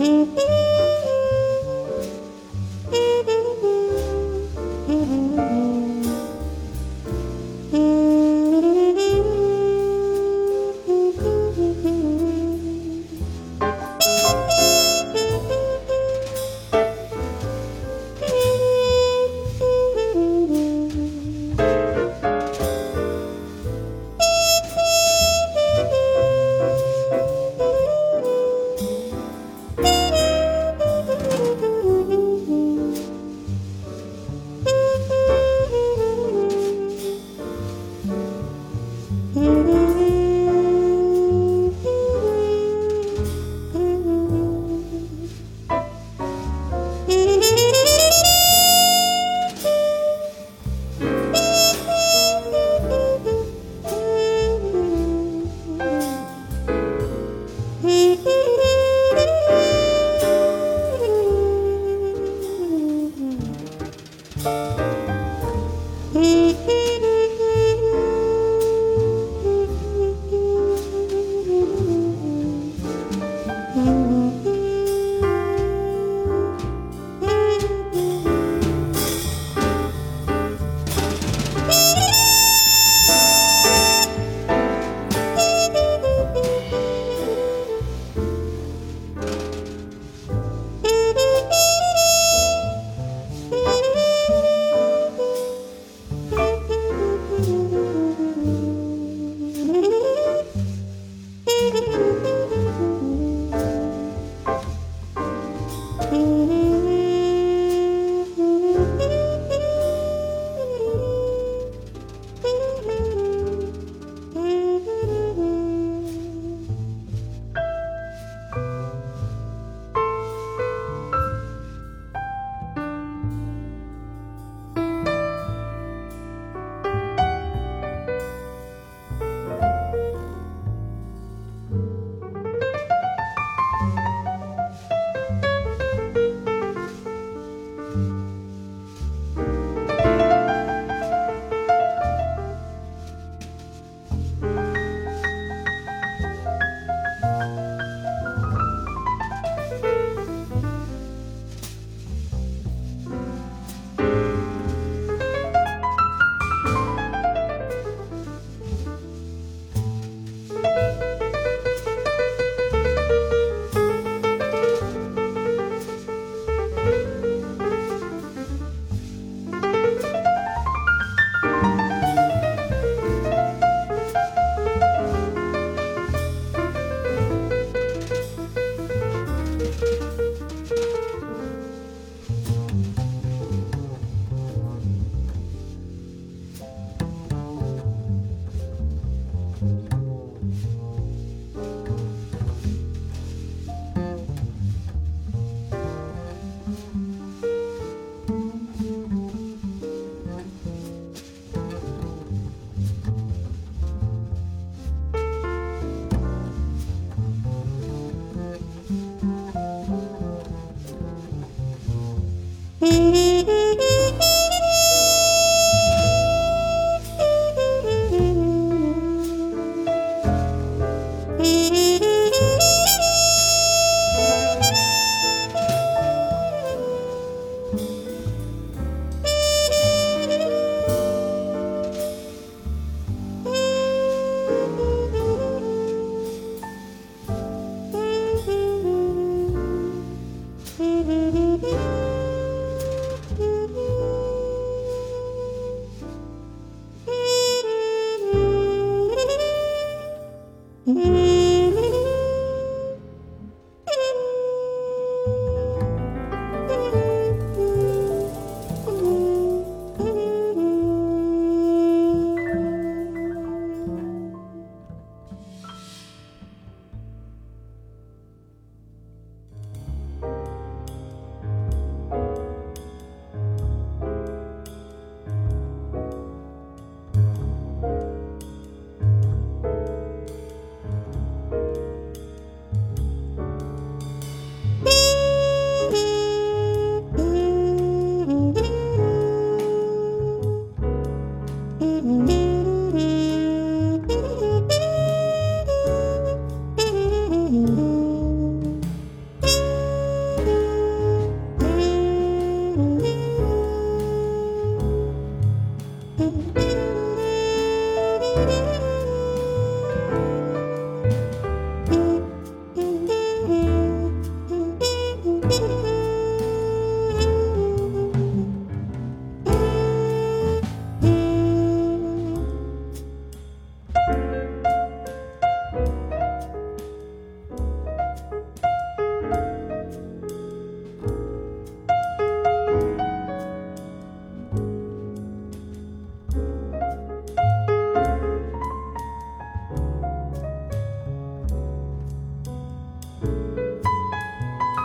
Mm-hmm. Mm-hmm.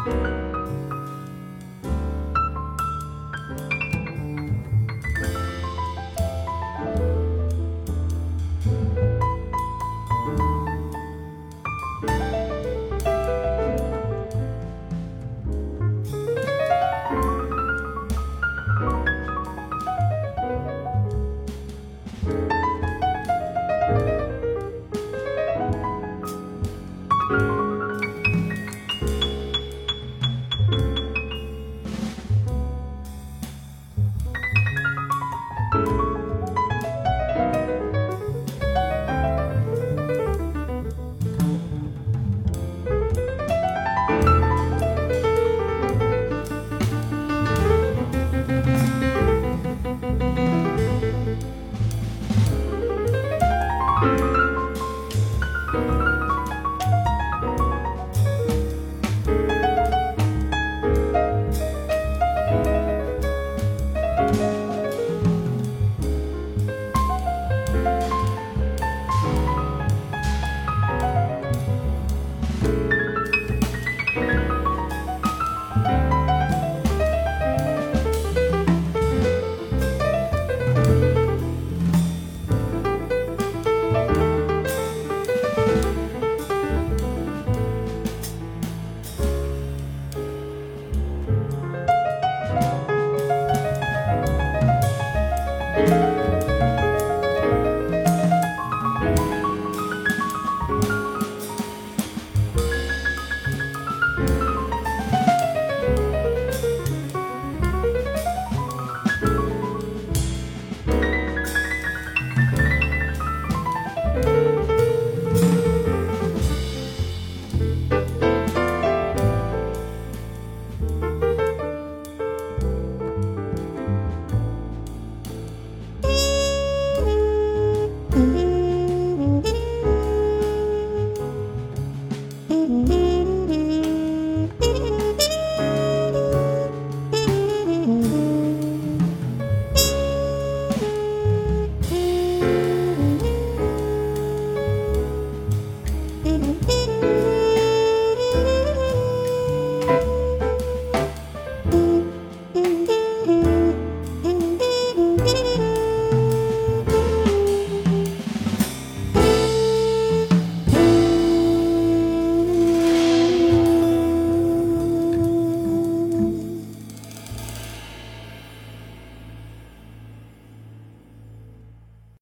Bye.